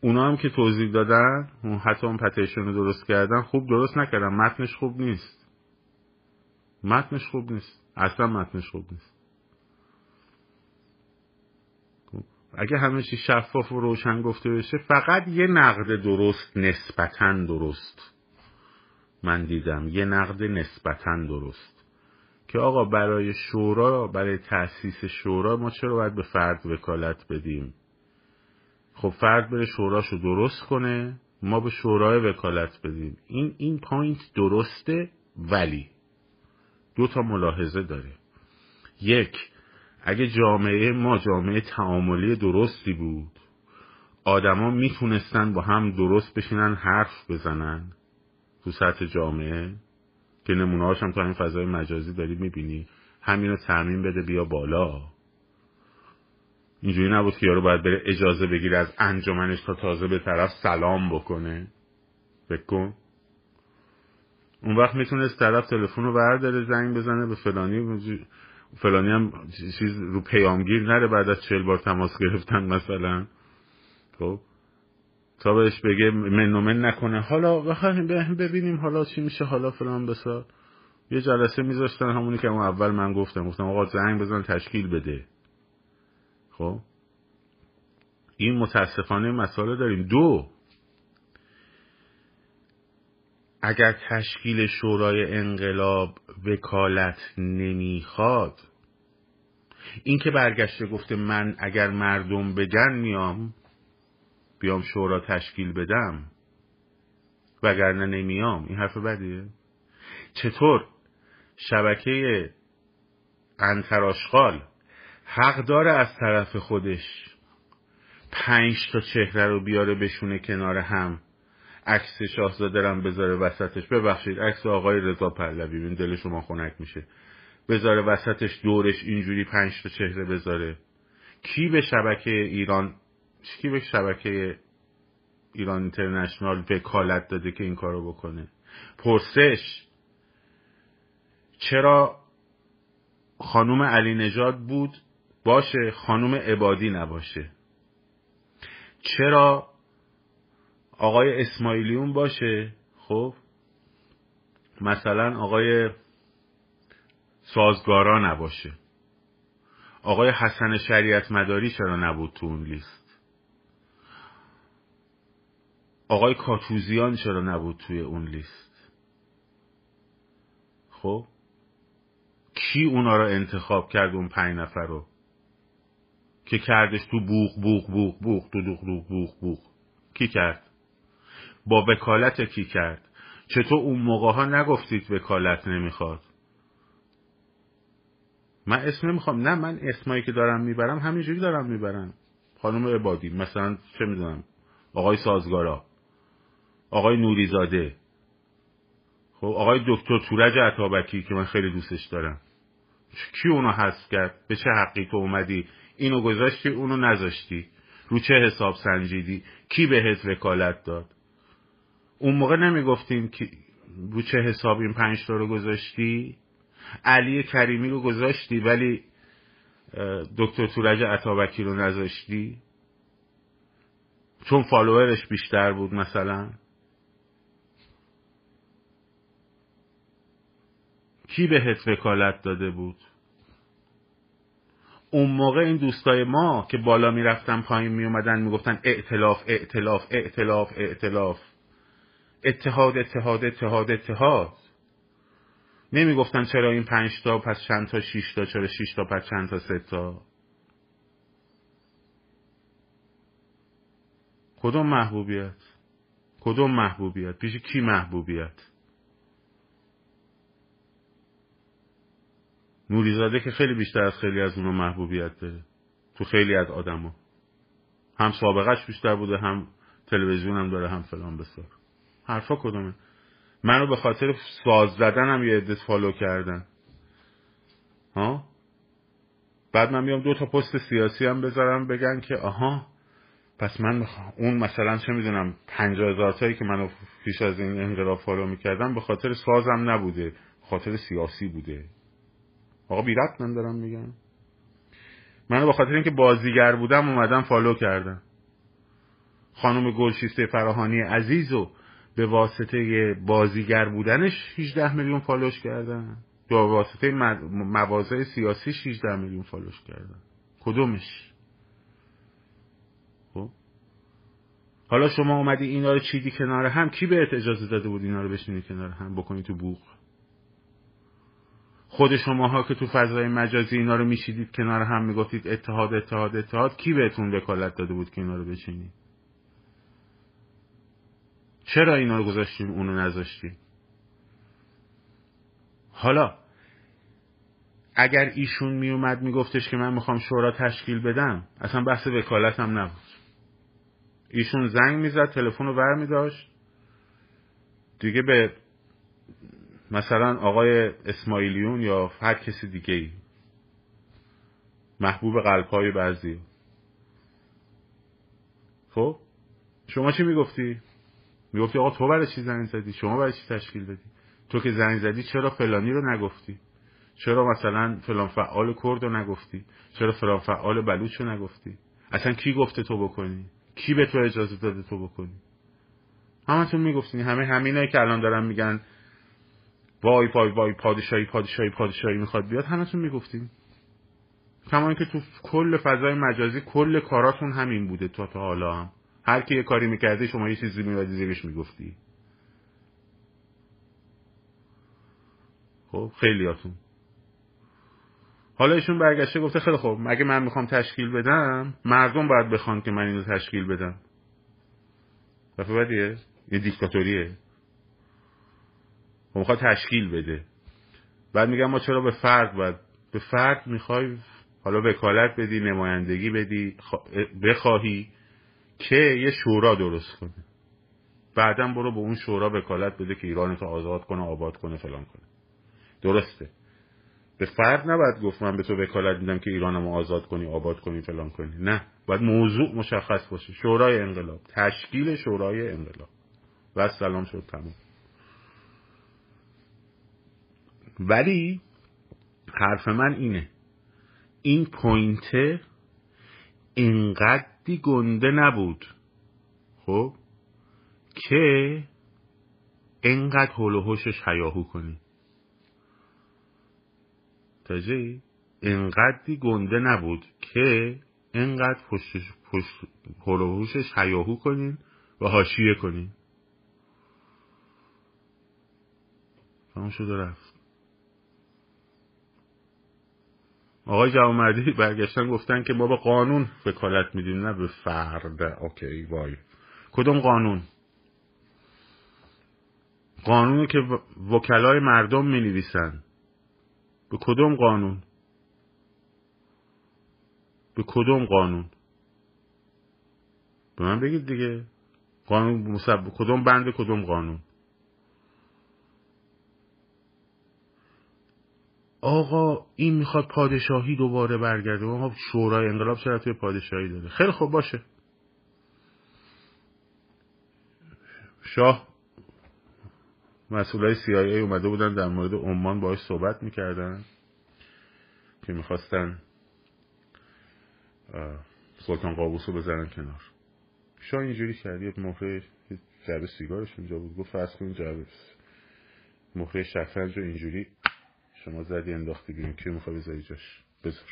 اونا هم که توضیح دادن اون حتی اون پتیشن رو درست کردن خوب درست نکردن. متنش خوب نیست. متنش خوب نیست. اصلا متنش خوب نیست خب، اگه همه چی شفاف و روشن گفته بشه فقط یه نقد درست نسبتا درست من دیدم. یه نقد نسبتا درست. که آقا برای شورا برای تأسیس شورا ما چرا باید به فرد وکالت بدیم؟ خب فرد بره شوراشو درست کنه ما به شورای وکالت بدیم. این این point درسته ولی دو تا ملاحظه داره. یک اگه جامعه ما جامعه تعاملی درستی بود آدما می‌تونستن با هم درست بشینن حرف بزنن تو سطح جامعه. که نمونه هم تو این فضای مجازی داری می‌بینی. همینو تعمین بده بیا بالا. اینجوری نبود که یارو باید بره اجازه بگیره از انجمنش تا تازه به طرف سلام بکنه. فکر کن اون وقت می‌تونست طرف تلفن رو برداره زنگ بزنه به فلانی. فلانی هم چیز رو پیامگیر نره بعد از چهل بار تماس گرفتن مثلا. خب. تا بهش بگه من نکنه. حالا ببینیم حالا چی میشه حالا فلان بسا. یه جلسه میذاشتن همونی که اون اول من گفتم. گفتم آقا زنگ بزن تشکیل بده. خب. این متاسفانه مسئله داریم. دو اگر تشکیل شورای انقلاب وکالت نمی‌خواد این که برگشته گفته من اگر مردم بگن میام بیام شورا تشکیل بدم وگرنه نمیام این حرف بدیه؟ چطور شبکه انتراشقال حق داره از طرف خودش پنج تا چهره رو بیاره بشونه کنار هم؟ عکس شاهزاده رم بذاره وسطش. ببخشید عکس آقای رضا پهلوی. ببین دل شما خنک میشه. بذاره وسطش دورش اینجوری پنج تا چهره بذاره. کی به شبکه ایران کی به شبکه ایران اینترنشنال وکالت داده که این کارو بکنه؟ پرسش چرا خانوم علی نجات بود؟ باشه خانوم عبادی نباشه. چرا آقای اسماعیلیون باشه خب؟ مثلا آقای سازگارا نباشه. آقای حسن شریعت مداری چرا نبود تو اون لیست؟ آقای کاتوزیان چرا نبود توی اون لیست؟ خب؟ کی اونا رو انتخاب کرد اون پنج نفر رو؟ که کردش تو بوغ بوغ بوغ بوغ تو دوغ بوغ بوغ بوغ. کی کرد؟ با وکالت کی کرد؟ چطور اون موقع ها نگفتید وکالت نمی‌خواد؟ من اسم نمی‌خوام. نه من اسمایی که دارم می‌برم همینجوری دارم می‌برم. خانم عبادی مثلا چه می‌دونم آقای سازگارا آقای نوریزاده. خب آقای دکتر تورج عطابکی که من خیلی دوستش دارم. کی اونو حذف کرد؟ به چه حقی تو اومدی؟ اینو گذاشتی اونو نذاشتی؟ رو چه حساب سنجیدی؟ کی بهت وکالت داد؟ اون موقع نمی‌گفتیم که رو چه حساب این پنج تا رو گذاشتی؟ علی کریمی رو گذاشتی ولی دکتر تورج عطابکی رو نذاشتی؟ چون فالوورش بیشتر بود مثلا؟ کی بهت وکالت داده بود؟ اون موقع این دوستای ما که بالا می‌رفتن پایین میومدن می‌گفتن ائتلاف ائتلاف ائتلاف ائتلاف اتحاد اتحاد اتحاد اتحاد. نمی‌گفتن چرا این پنج تا پس چند تا شیش تا چرا شیش تا پس چند تا سه تا. کدوم محبوبیت؟ کدوم محبوبیت؟ پیش کی محبوبیت؟ نوریزاده که خیلی بیشتر از خیلی از اونو محبوبیت داره. تو خیلی از آدما هم سابقش بیشتر بوده هم تلویزیون هم داره هم فلان بسار. حرفا کدومه؟ منو به خاطر ساز زدنم یه عدت فالو کردن. ها؟ بعد من میام دو تا پست سیاسی هم بذارم بگن که آها پس من اون مثلا چه می‌دونم پنجاه هزار تایی که منو پیش از این انقلاب follow می‌کردم به خاطر سازم نبوده خاطر سیاسی بوده. آقا بی ربط من دارم میگم. منو به خاطر اینکه بازیگر بودم اومدم follow کردم خانم گلشیفته فراهانی عزیز و به واسطه بازیگر بودنش 18 میلیون follow ش کردن. به واسطه مواضع سیاسی 18 میلیون follow ش کردن. کدومش؟ خب. حالا شما اومدی اینا رو چیدی کنار هم کی بهت اجازه داده بود اینا رو بشینی کنار هم بکنی تو بوق؟ خود شماها که تو فضای مجازی اینا رو میشیدید کنار هم می‌گفتید اتحاد اتحاد اتحاد کی بهتون وکالت داده بود که اینا رو بچینید چرا اینا رو گذاشتیم اونو نذاشتیم؟ حالا اگر ایشون میومد میگفتش که من می‌خوام شورا تشکیل بدم اصلا بحث وکالتم نبود. ایشون زنگ می‌زد تلفن رو بر میداشت دیگه به مثلا آقای اسماعیلیون یا هر کسی دیگه ای محبوب قلب های بعضی. خب؟ شما چی می‌گفتی؟ می‌گفتی آقا تو برای چی زنگ زدی؟ شما برای چی تشکیل دادی؟ تو که زنگ زدی چرا فلانی رو نگفتی؟ چرا مثلا فلان فعال کرد رو نگفتی؟ چرا فلان فعال بلوچ رو نگفتی؟ اصلا کی گفته تو بکنی؟ کی به تو اجازه داده تو بکنی؟ همتون می‌گفتین همه همینایی که الان دارن میگن وای وای وای پادشاهی پادشاهی پادشاهی می‌خواد بیاد همتون می‌گفتیم کما که تو کل فضای مجازی کل کاراتون همین بوده تا تا حالا هم هر کی یه کاری می‌کرده شما یه چیزی میوادی زیرش می‌گفتی. خب خیلیاتون حالا ایشون برگشته گفته خیلی خب اگه من می‌خوام تشکیل بدم مردم باید بخوان که من اینو تشکیل بدم. دفعه بدیه یه دیکتاتوریه. می‌خواد تشکیل بده. بعد میگم ما چرا به فرد باید به فرد می‌خوای حالا وکالت بدی نمایندگی بدی بخواهی؟ که یه شورا درست کنه. بعدا برو به اون شورا وکالت بده که ایران تو آزاد کنه آباد کنه فلان کنه. درسته. به فرد نباید گفت من به تو وکالت میدم که ایرانم آزاد کنی آباد کنی فلان کنی. نه. باید موضوع مشخص باشه. شورای انقلاب. تشکیل شورای انقلاب. و سلام شد تموم ولی حرف من اینه. این پوینته اینقدری گنده نبود. خب؟ که اینقدر هلوهوشش حیاهو کنی. تاجی اینقدری گنده نبود که اینقدر پشتش پشت هلوهوشش حیاهو کنین و حاشیه کنین تمام شده رفت. آقای جوامردی برگشتن گفتن که ما به قانون وکالت میدیم نه به فرد. اوکی وای. کدوم قانون؟ قانونی که وکلای مردم می نویسن به کدوم قانون؟ به کدوم قانون؟ به من بگید دیگه. قانون مصب... کدوم بند کدوم قانون؟ آقا این می‌خواد پادشاهی دوباره برگرده. آقا شورای انقلاب چرا توی پادشاهی داره؟ خیلی خوب باشه. شاه مسئولای CIA اومده بودن در مورد عمان باهاش صحبت می‌کردن که می‌خواستن سلطان قابوس رو بزنن کنار. شاه اینجوری کرد. یه مهره جعبه سیگارش اونجا بود. گفت فرض کن جعبه مهره شطرنج رو اینجوری شما زدی انداختی بیرون. که می‌خوای بذاری جاش؟ بذار.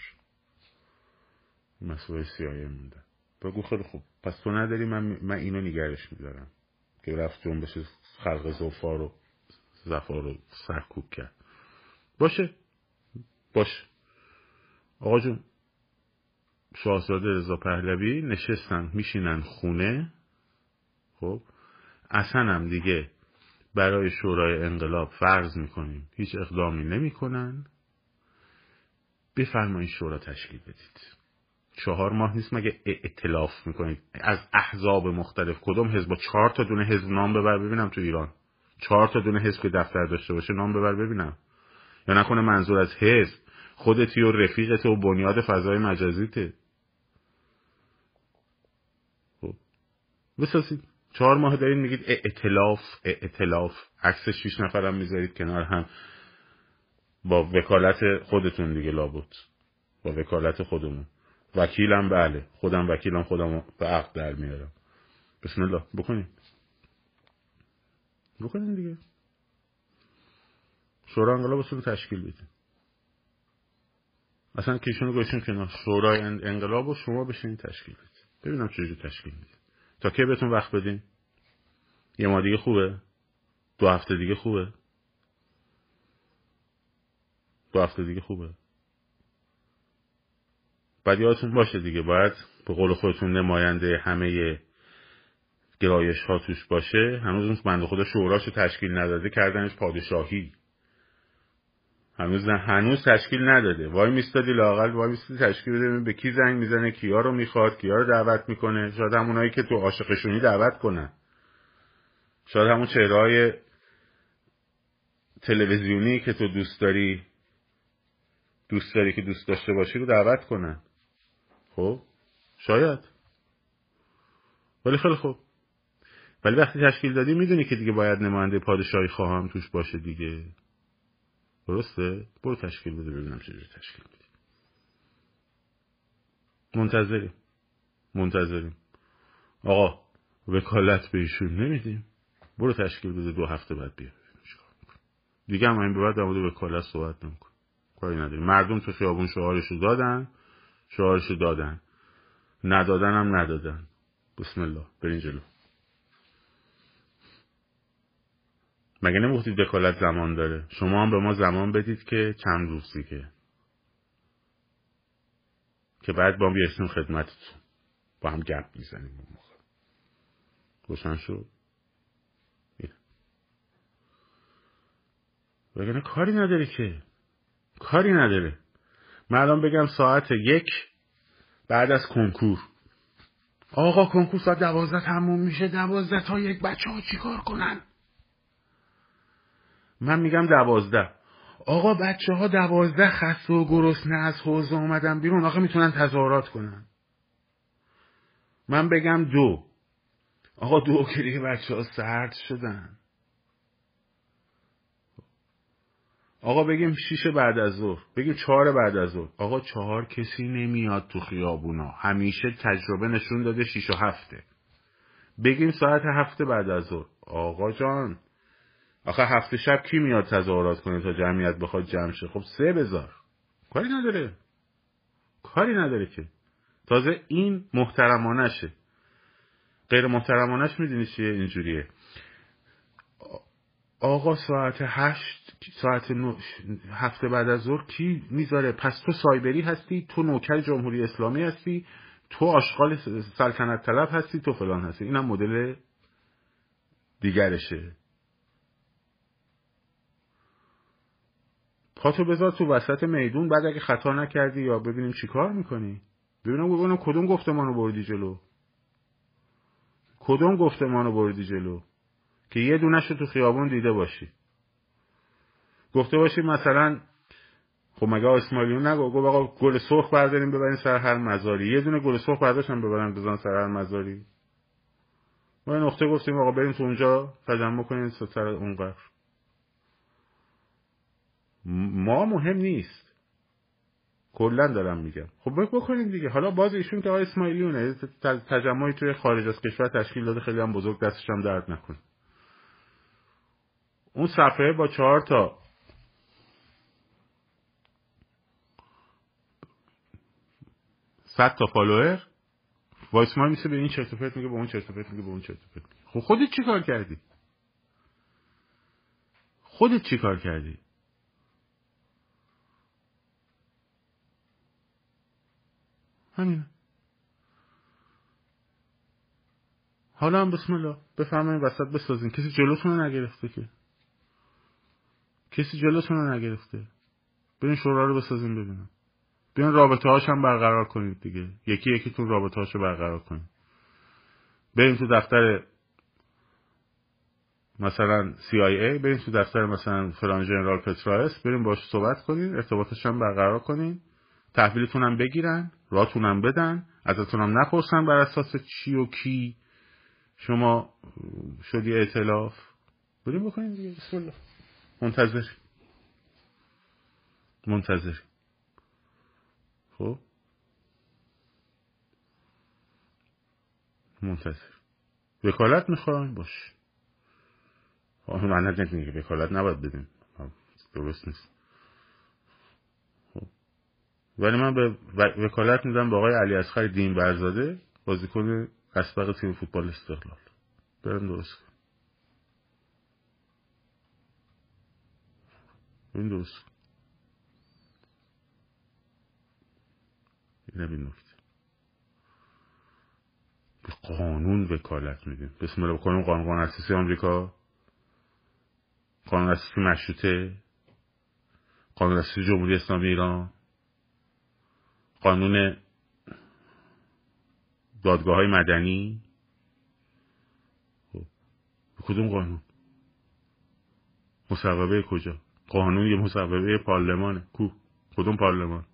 مسئول سیایه موندن بگو خیلی خوب. پس تو نداری من, من اینو نگرش میدارم. که رفت جنبش خلق زفار و زفار رو سرکوب کرد. باشه. باشه. آقا جون شاهزاده رضا پهلوی نشستن میشینن خونه. خب؟ اصلا هم دیگه برای شورای انقلاب فرض می‌کنیم. هیچ اقدامی نمی‌کنن. بفرمایید شورا تشکیل بدید. چهار ماه نیست مگه اطلاف می‌کنید؟ از احزاب مختلف کدوم حزب؟ چهار تا دونه حزب نام ببر ببینم تو ایران. چهار تا دونه حزب که دفتر داشته باشه نام ببر ببینم. یا نکنه منظور از حزب. خودتی و رفیقت و بنیاد فضای مجازیته خب. چهار ماه دارین میگید اعتلاف اعتلاف عکس شیش نفرم می‌ذارید کنار هم. با وکالت خودتون دیگه لابد. با وکالت خودمون. وکیلم بله. خودم وکیلم خودم به عقد در میارم. بسم الله. بکنید بکنین دیگه. شورا انقلاب رو تشکیل بدین اصلا کیشونو گوشون کنار. شورای انقلاب رو شما بشین تشکیل بدین. ببینم چجوری تشکیل میدین. تا کی بهتون وقت بدین؟ یه ما دیگه خوبه. دو هفته دیگه خوبه. دو هفته دیگه خوبه. بعد یادتون باشه دیگه باید به قول خودتون نماینده همه گرایش ها توش باشه. هنوز اون بنده خدا شوراشو تشکیل نداده کردنش پادشاهی. هنوز نه هنوز تشکیل نداده. وای میستادی لاقل وای میستادی تشکیل بده. به کی زنگ می‌زنه؟ کیا رو می‌خواد؟ کیا رو دعوت می‌کنه؟ شاید همونایی که تو عاشقشونی دعوت کنن. شاید همون چهرهای تلویزیونی که تو دوست داری دوست داری که دوست داشته باشی رو دعوت کنن. خب؟ شاید. ولی خیلی خوب. ولی وقتی تشکیل دادی می‌دونی که دیگه باید نماینده پادشاهی خواهم توش باشه دیگه. درسته؟ برو تشکیل بده ببینم چجوری تشکیل بدی منتظریم. منتظریم. آقا وکالت به ایشون نمیدیم. برو تشکیل بده دو هفته بعد بیا دیگه هم این به بعد در مورد وکالت صحبت نمیکن کاری نداریم. مردم تو خیابون شعارشو دادن. شعارشو دادن. ندادن هم ندادن. بسم الله. برین جلو. مگه نمی‌گفتید وکالت زمان داره؟ شما هم به ما زمان بدید که چند روز دیگه. که بعد با بیرسیم خدمتتون. با هم گپ می‌زنیم روشن شد؟ وگرنه کاری نداره که. کاری نداره. من الان بگم ساعت یک بعد از کنکور. آقا کنکور ساعت دوازده تموم میشه. دوازده تا یک بچه ها چیکار کنن؟ من میگم دوازده. آقا بچه ها دوازده خسته و گرسنه از حوزه اومدن بیرون. آقا می‌تونن تظاهرات کنن. من بگم دو. آقا دو دیگه بچه ها سرد شدن. آقا بگیم شیش بعد از ظهر. بگیم چهار بعد از ظهر. آقا چهار کسی نمیاد تو خیابونا. همیشه تجربه نشون داده شیش و هفته. بگیم ساعت هفته بعد از ظهر. آقا جان. آخه هفته شب کی میاد تظاهرات کنه تا جمعیت بخواد جمع شه؟ خب سه بذار. کاری نداره. کاری نداره که. تازه این محترمانشه غیر محترمانش می‌دونی چیه؟ اینجوریه. آقا ساعت هشت ساعت هفته بعد از ظهر کی می‌ذاره؟ پس تو سایبری هستی تو نوکر جمهوری اسلامی هستی تو آشغال سلطنت طلب هستی تو فلان هستی. اینم مدل دیگرشه. پاتو بذار تو وسط میدون بعد اگه خطا نکردی یا ببینیم چی کار می‌کنی؟ ببینم ببینم کدوم گفتمانو بردی جلو؟ کدوم گفتمانو بردی جلو؟ که یه دونش تو خیابون دیده باشی. گفته باشی مثلا خب مگه اسماعیلیون نگو گفت آقا گل سرخ برداریم ببرین سر هر مزاری. یه دونه گل سرخ برداشتن ببرن بزن سر هر مزاری. ما نقطه گفتیم آقا بریم تو اونجا تجمع کنیم سر اون قبر ما مهم نیست. کلا دارم میگم. خب بکنیم دیگه. حالا باز ایشون که آقای اسماعیلیونه تجمعی توی خارج از کشور تشکیل داده خیلی هم بزرگ دستش هم درد نکنه. اون صفحه با چهار تا صد تا فالوور وایسمال میشه به این چرت و میگه به اون چرت و میگه به اون چرت و خب خودت چی کار کردی؟ خودت چی کار کردی؟ همین. حالا هم بسم الله بفرمایید وسط بسازین. کسی جلوتون رو نگرفته که. کسی جلوتون رو نگرفته. برین شورا رو بسازین ببینم. بیان رابطه هاش هم برقرار کنید دیگه. یکی یکی تون رابطه هاشو برقرار کنید. بریم تو دفتر مثلا CIA بریم تو دفتر مثلا فلان جنرال پتراس بریم باش صحبت کنین ارتباطش هم برقرار کنین. تحویلتون هم بگیرن. راتون هم بدن ازتون هم نپرسن بر اساس چی و کی. شما شدی اعتلاف بریم بکنیم دیگه. بسم الله. منتظر. منتظر. خب؟ منتظر. وکالت می‌خواین باش. معنی نمیگه وکالت نباید بدیم. درست نیست. خب ولی من به وکالت میدم به آقای علی اصغر دین برزاده بازیکن اسبق تیم فوتبال استقلال. برم درست این درست این نکته. به قانون وکالت میدیم. بسم الله بکنیم قانون قانون اساسی آمریکا. قانون اساسی مشروطه. قانون اساسی جمهوری اسلامی ایران. قانون دادگاه های مدنی؟ خب. کدوم قانون؟ مصوبه کجا؟ قانون یه مصوبه پارلمانه. کو؟ کدوم پارلمان؟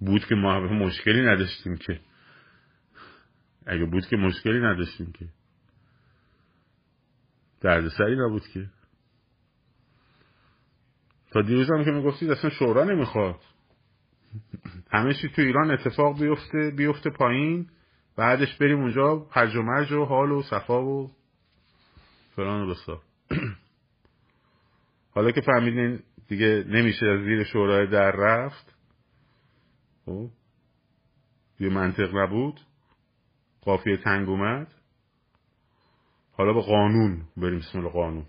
بود که ما مشکلی نداشتیم که. اگه بود که مشکلی نداشتیم که. دردسری نبود که. تا دیروز هم که می‌گفتید اصلا شورا نمی‌خواد. همه چی تو ایران اتفاق بیفته بیفته پایین. بعدش بریم اونجا هرج و مرج و حال و صفا و فلان و بسا حالا که فهمیدین دیگه نمیشه از زیر شورای در رفت. خب یه منطق نبود. قافیه تنگ اومد. حالا به قانون بریم بسم الله قانون.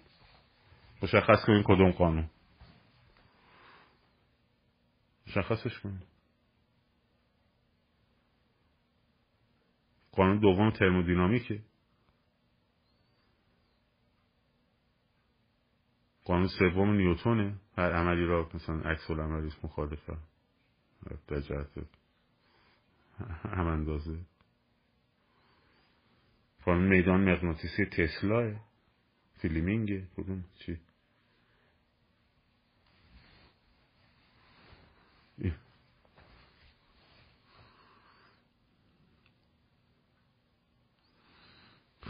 مشخص کنیم کدوم قانون. مشخصش کنیم قانون دوم ترمودینامیکه. قانون سوم نیوتونه. هر عملی را مثلا عکس العملیش مخالفه در جهت هم اندازه. قانون میدان مغناطیسی تسلاه. فیلمینگه کدوم؟ چی؟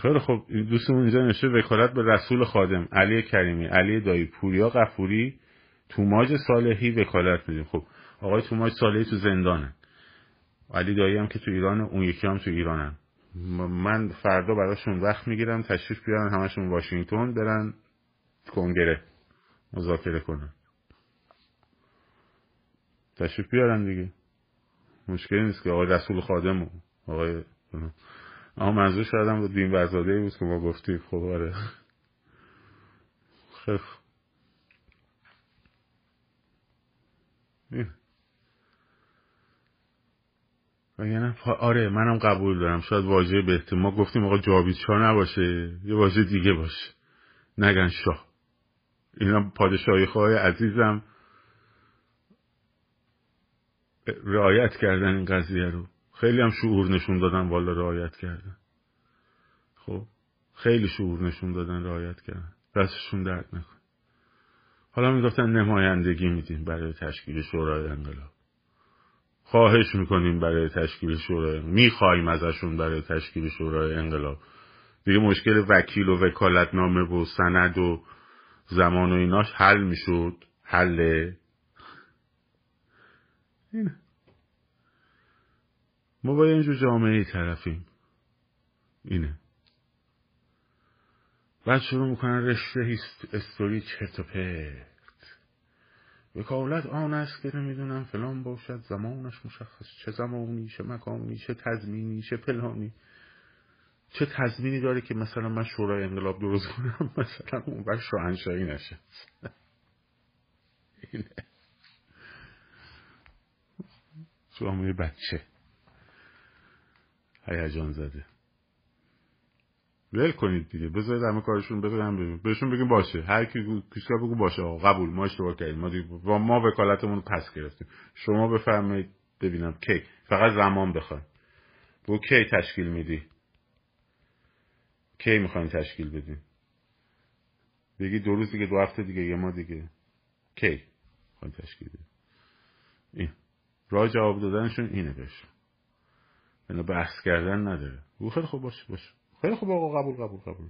خیلی خب دوستمون اینجا نشه وکالت به رسول خادم. علی کریمی علی دایی پوریا قفوری توماج صالحی وکالت میدیم. خب آقای توماج صالحی تو زندانه. علی دایی هم که تو ایران اون یکی هم تو ایرانن. من فردا براشون وقت می‌گیرم تشریف بیارن همشون واشنگتن برن کنگره مذاکره کنن. تشریف بیارن دیگه. مشکلی نیست که آقای رسول خادم آقای اما منظور شدم با دین وزاده بود که ما گفتیم. خب آره. خیلی یعنی آره منم قبول دارم. شاید واژه بهتر. ما گفتیم آقا جاوید شاه نباشه یه واژه دیگه باشه. نگن شاه. اینا پادشاهی خواه عزیزم. رعایت کردن این قضیه رو. خیلی هم شعور نشون دادن والا رعایت کردن. خب خیلی شعور نشون دادن رعایت کردن. دستشون درد نکن حالا می‌گفتن نمایندگی میدیم برای تشکیل شورای انقلاب. خواهش می‌کنیم برای تشکیل شورای می‌خوایم ازشون برای تشکیل شورای انقلاب. دیگه مشکل وکیل و وکالتنامه و سند و زمان و ایناش حل می‌شد. حله اینه ما با اینجور جامعه طرفیم. اینه. بعد شروع می‌کنن رشته استوری چرت و پرت. وکالت آن است که نمی‌دونم فلان باشد زمانش مشخص چه زمانی چه مکانی چه تضمینی چه پلانی. چه تضمینی داره که مثلا من شورای انقلاب درست کنم مثلا اون وقت شاهنشاهی نشه. اینه. جامعه بچه. هیجان زده. ول کنید دیگه. بذارید همه کارشون بذارید بهشون بگیم باشه. هر کی کسی بگو باشه آقا. قبول. ما اشتباه کردیم. ما دیگه ما وکالتمون پس گرفتیم. شما بفرمایید ببینم کی. فقط زمان بخواید بگو کی تشکیل میدی؟ کی می‌خواین تشکیل بدین بگی دو روز دیگه دو هفته دیگه یه ما دیگه. کی می‌خواین تشکیل بدین این. راه جواب دادنشون اینه بهش. اینا بحث کردن نداره. او خیلی خوب باشه باشه خیلی خوب آقا قبول قبول قبول.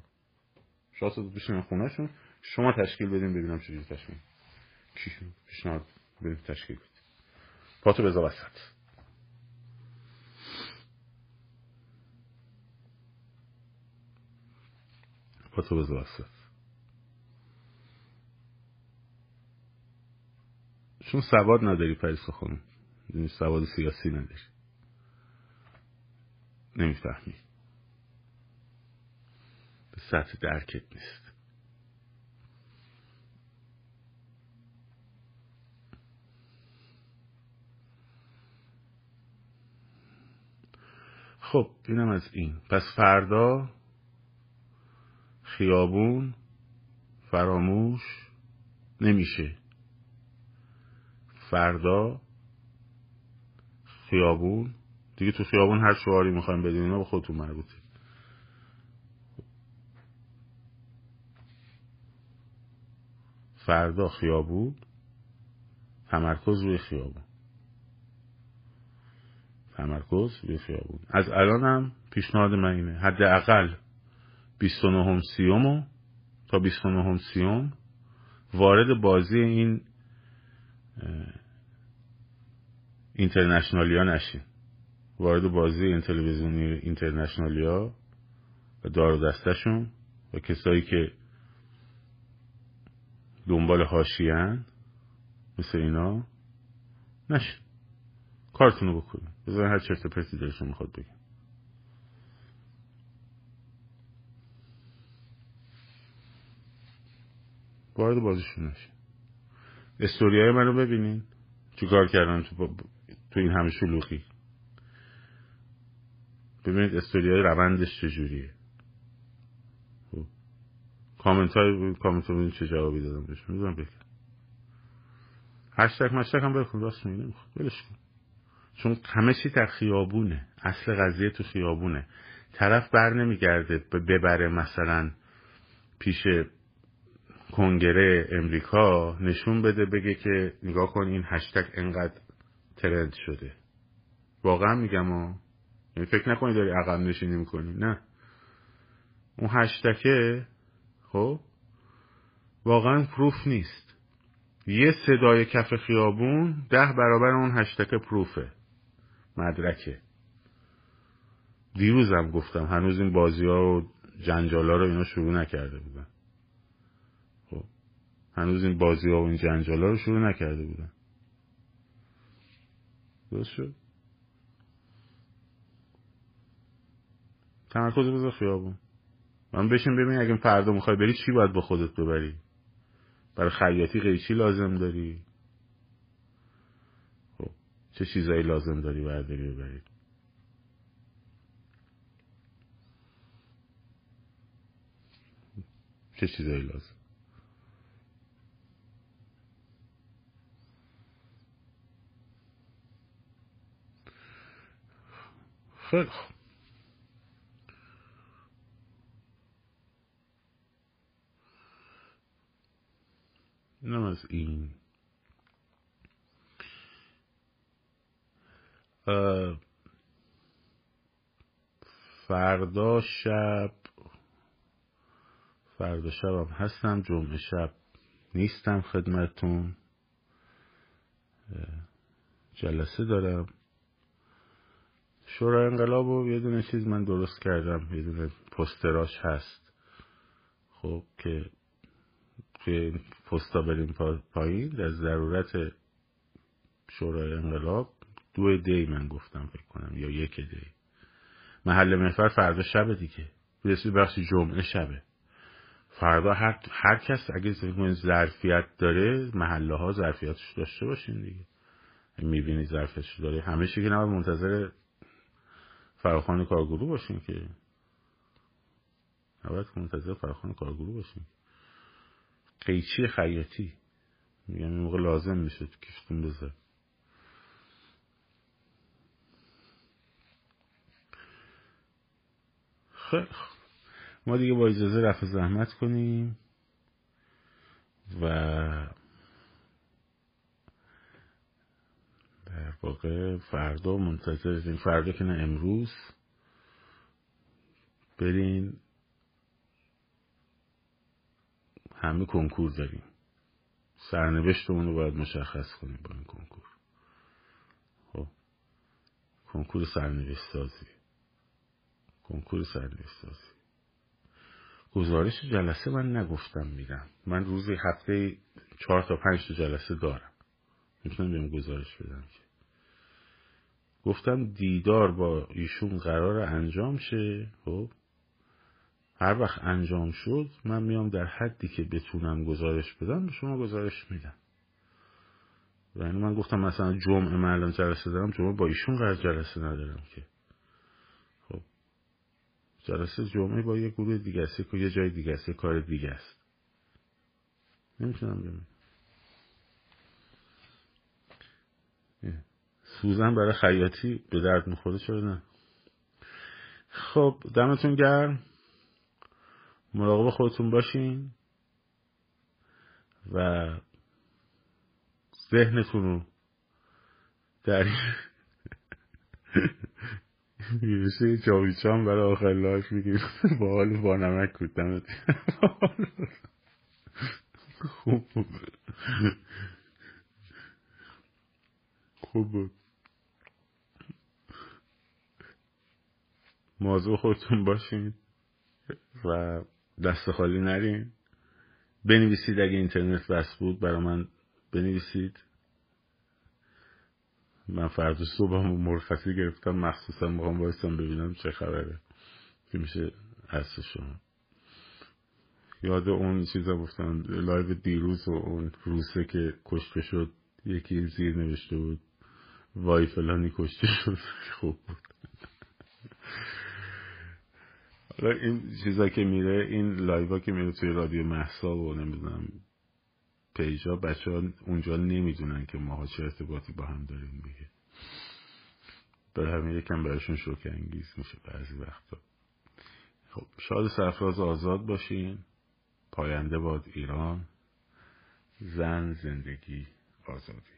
شاسد بشین خونهشون شما تشکیل بدین ببینم چجوری تشکیل. کی؟ پیشنهاد بدین تشکیل بدین. پاتو بذار وسط. پاتو بذار وسط. چون سواد نداری پریسا خانم. یعنی سواد سیاسی نداری. نمی‌فهمی. به سطح درکت نیست. خب اینم از این. پس فردا خیابون فراموش نمیشه. فردا خیابون دیگه تو خیابون هر شعاری می‌خوایم بدین اینا به خودتون مربوطه. فردا خیابون تمرکز روی خیابون. تمرکز روی خیابون. از الانم پیشنهاد من اینه حداقل 29 سیومو تا 29 سیوم وارد بازی این اینترنشنالی ها نشین. وارد بازی این تلویزیونی اینترنشنالی ها و دار و دستشون و کسایی که دنبال هاشیان مثل اینا نشین. کارتونو بکنین بذارین هر چرت پرتی دلشون می‌خواد بگن وارد بازیشون نشین. استوریای منو ببینین. کار کردن تو, تو این همه شلوغی؟ ببینید استوریای روندش چجوریه. خب. کامنت های کامنت های چه جوابی دادم بهش. می‌دونم بکن هشتگ مشتگ هم بکن راست میگه نمی‌خواد. بلش کن. چون همه چی در خیابونه. اصل قضیه تو خیابونه. طرف بر نمیگرده ببره مثلا پیش کنگره امریکا نشون بده بگه که نگاه کن این هشتگ انقدر ترند شده. واقعا میگم یعنی فکر نکنی داری عقب نشینی می‌کنی. نه. اون هشتکه خب واقعا پروف نیست. یه صدای کف خیابون ده برابر اون هشتک پروفه. مدرکه. دیروزم گفتم هنوز این بازی ها و جنجال ها رو اینا شروع نکرده بودن. خب هنوز این بازی ها و این جنجال ها رو شروع نکرده بودن. درست شد؟ تمرکز بذار خیابون. من بشین ببین اگه فردا می‌خوای بری چی باید با خودت ببری؟ برای خیاطی قیچی لازم داری؟ خب چه چیزایی لازم داری برداری ببری؟ چه چیزایی لازم؟ خیلی اینم از این. فردا شب فردا شبم هستم جمعه شب نیستم خدمتون. جلسه دارم. شورای انقلاب و یه دونه چیز من درست کردم یه دونه پستراش هست. خب که توی پستا بریم پایین در ضرورت شورای انقلاب دو دی من گفتم فکر کنم یا یک دی. محل محفر فردا شبه دیگه. برسی بخشی جمعه شبه. فردا هر, هر کس اگه ظرفیت داره محله ها ظرفیتش داشته باشین دیگه. می‌بینی ظرفیتش داره. همه که نباید منتظر فراخان کارگروه باشین که. نباید منتظر فراخان کارگروه باشین. قیچی خیاطی. این موقع لازم میشه تو کشتون بذار خیلی ما دیگه با اجازه رفع زحمت کنیم و در واقع فردا منتظر این فردا که نه امروز. برین. همه کنکور داریم. سرنوشتمون رو باید مشخص کنیم با این کنکور. خب. کنکور سرنوشت سازی کنکور سرنوشت سازی گزارش جلسه من نگفتم میدم من روزی هفته چهار تا پنج تا جلسه دارم. می‌تونم بهم گزارش بدم که. گفتم دیدار با ایشون قرار انجام شه. خب. هر وقت انجام شد من میام در حدی که بتونم گزارش بدم به شما گزارش میدم. و یعنی من گفتم مثلا جمعه من جلسه دارم جمعه با ایشون قرار جلسه ندارم که. خب. جلسه جمعه با یه گروه دیگه است که یه جای دیگه است کار دیگه است. نمی‌تونم بگم سوزن برای خیاطی به درد می‌خوره چرا نه؟ خب دمتون گرم. مراقب خودتون باشین و ذهنتون رو در یه جاویچان برای آخر لایف میگیم با حال با نمک خوب بود. خوب بود. موضوع خودتون باشین و دست خالی نرین. بنویسید اگه اینترنت بس بود برای من بنویسید. من فردا صبح هم مرخصی گرفتم مخصوصا می‌خوام بایستم ببینم چه خبره که میشه هست شما. یاد اون چیزا گفتم لایو دیروز و اون روسه که کشته شد یکی زیر نوشته بود وای فلانی کشته شد خوب بود. این چیزا که میره این لایوا که میره توی رادیو محسا و نمی‌دونم پیجا بچه ها اونجا نمی‌دونن که ماها چه ارتباطی با هم داریم دیگه. برای همین یکم برایشون شوک انگیز میشه بعضی وقتا. خب شاد سرفراز آزاد باشین. پاینده باد ایران. زن زندگی آزادی.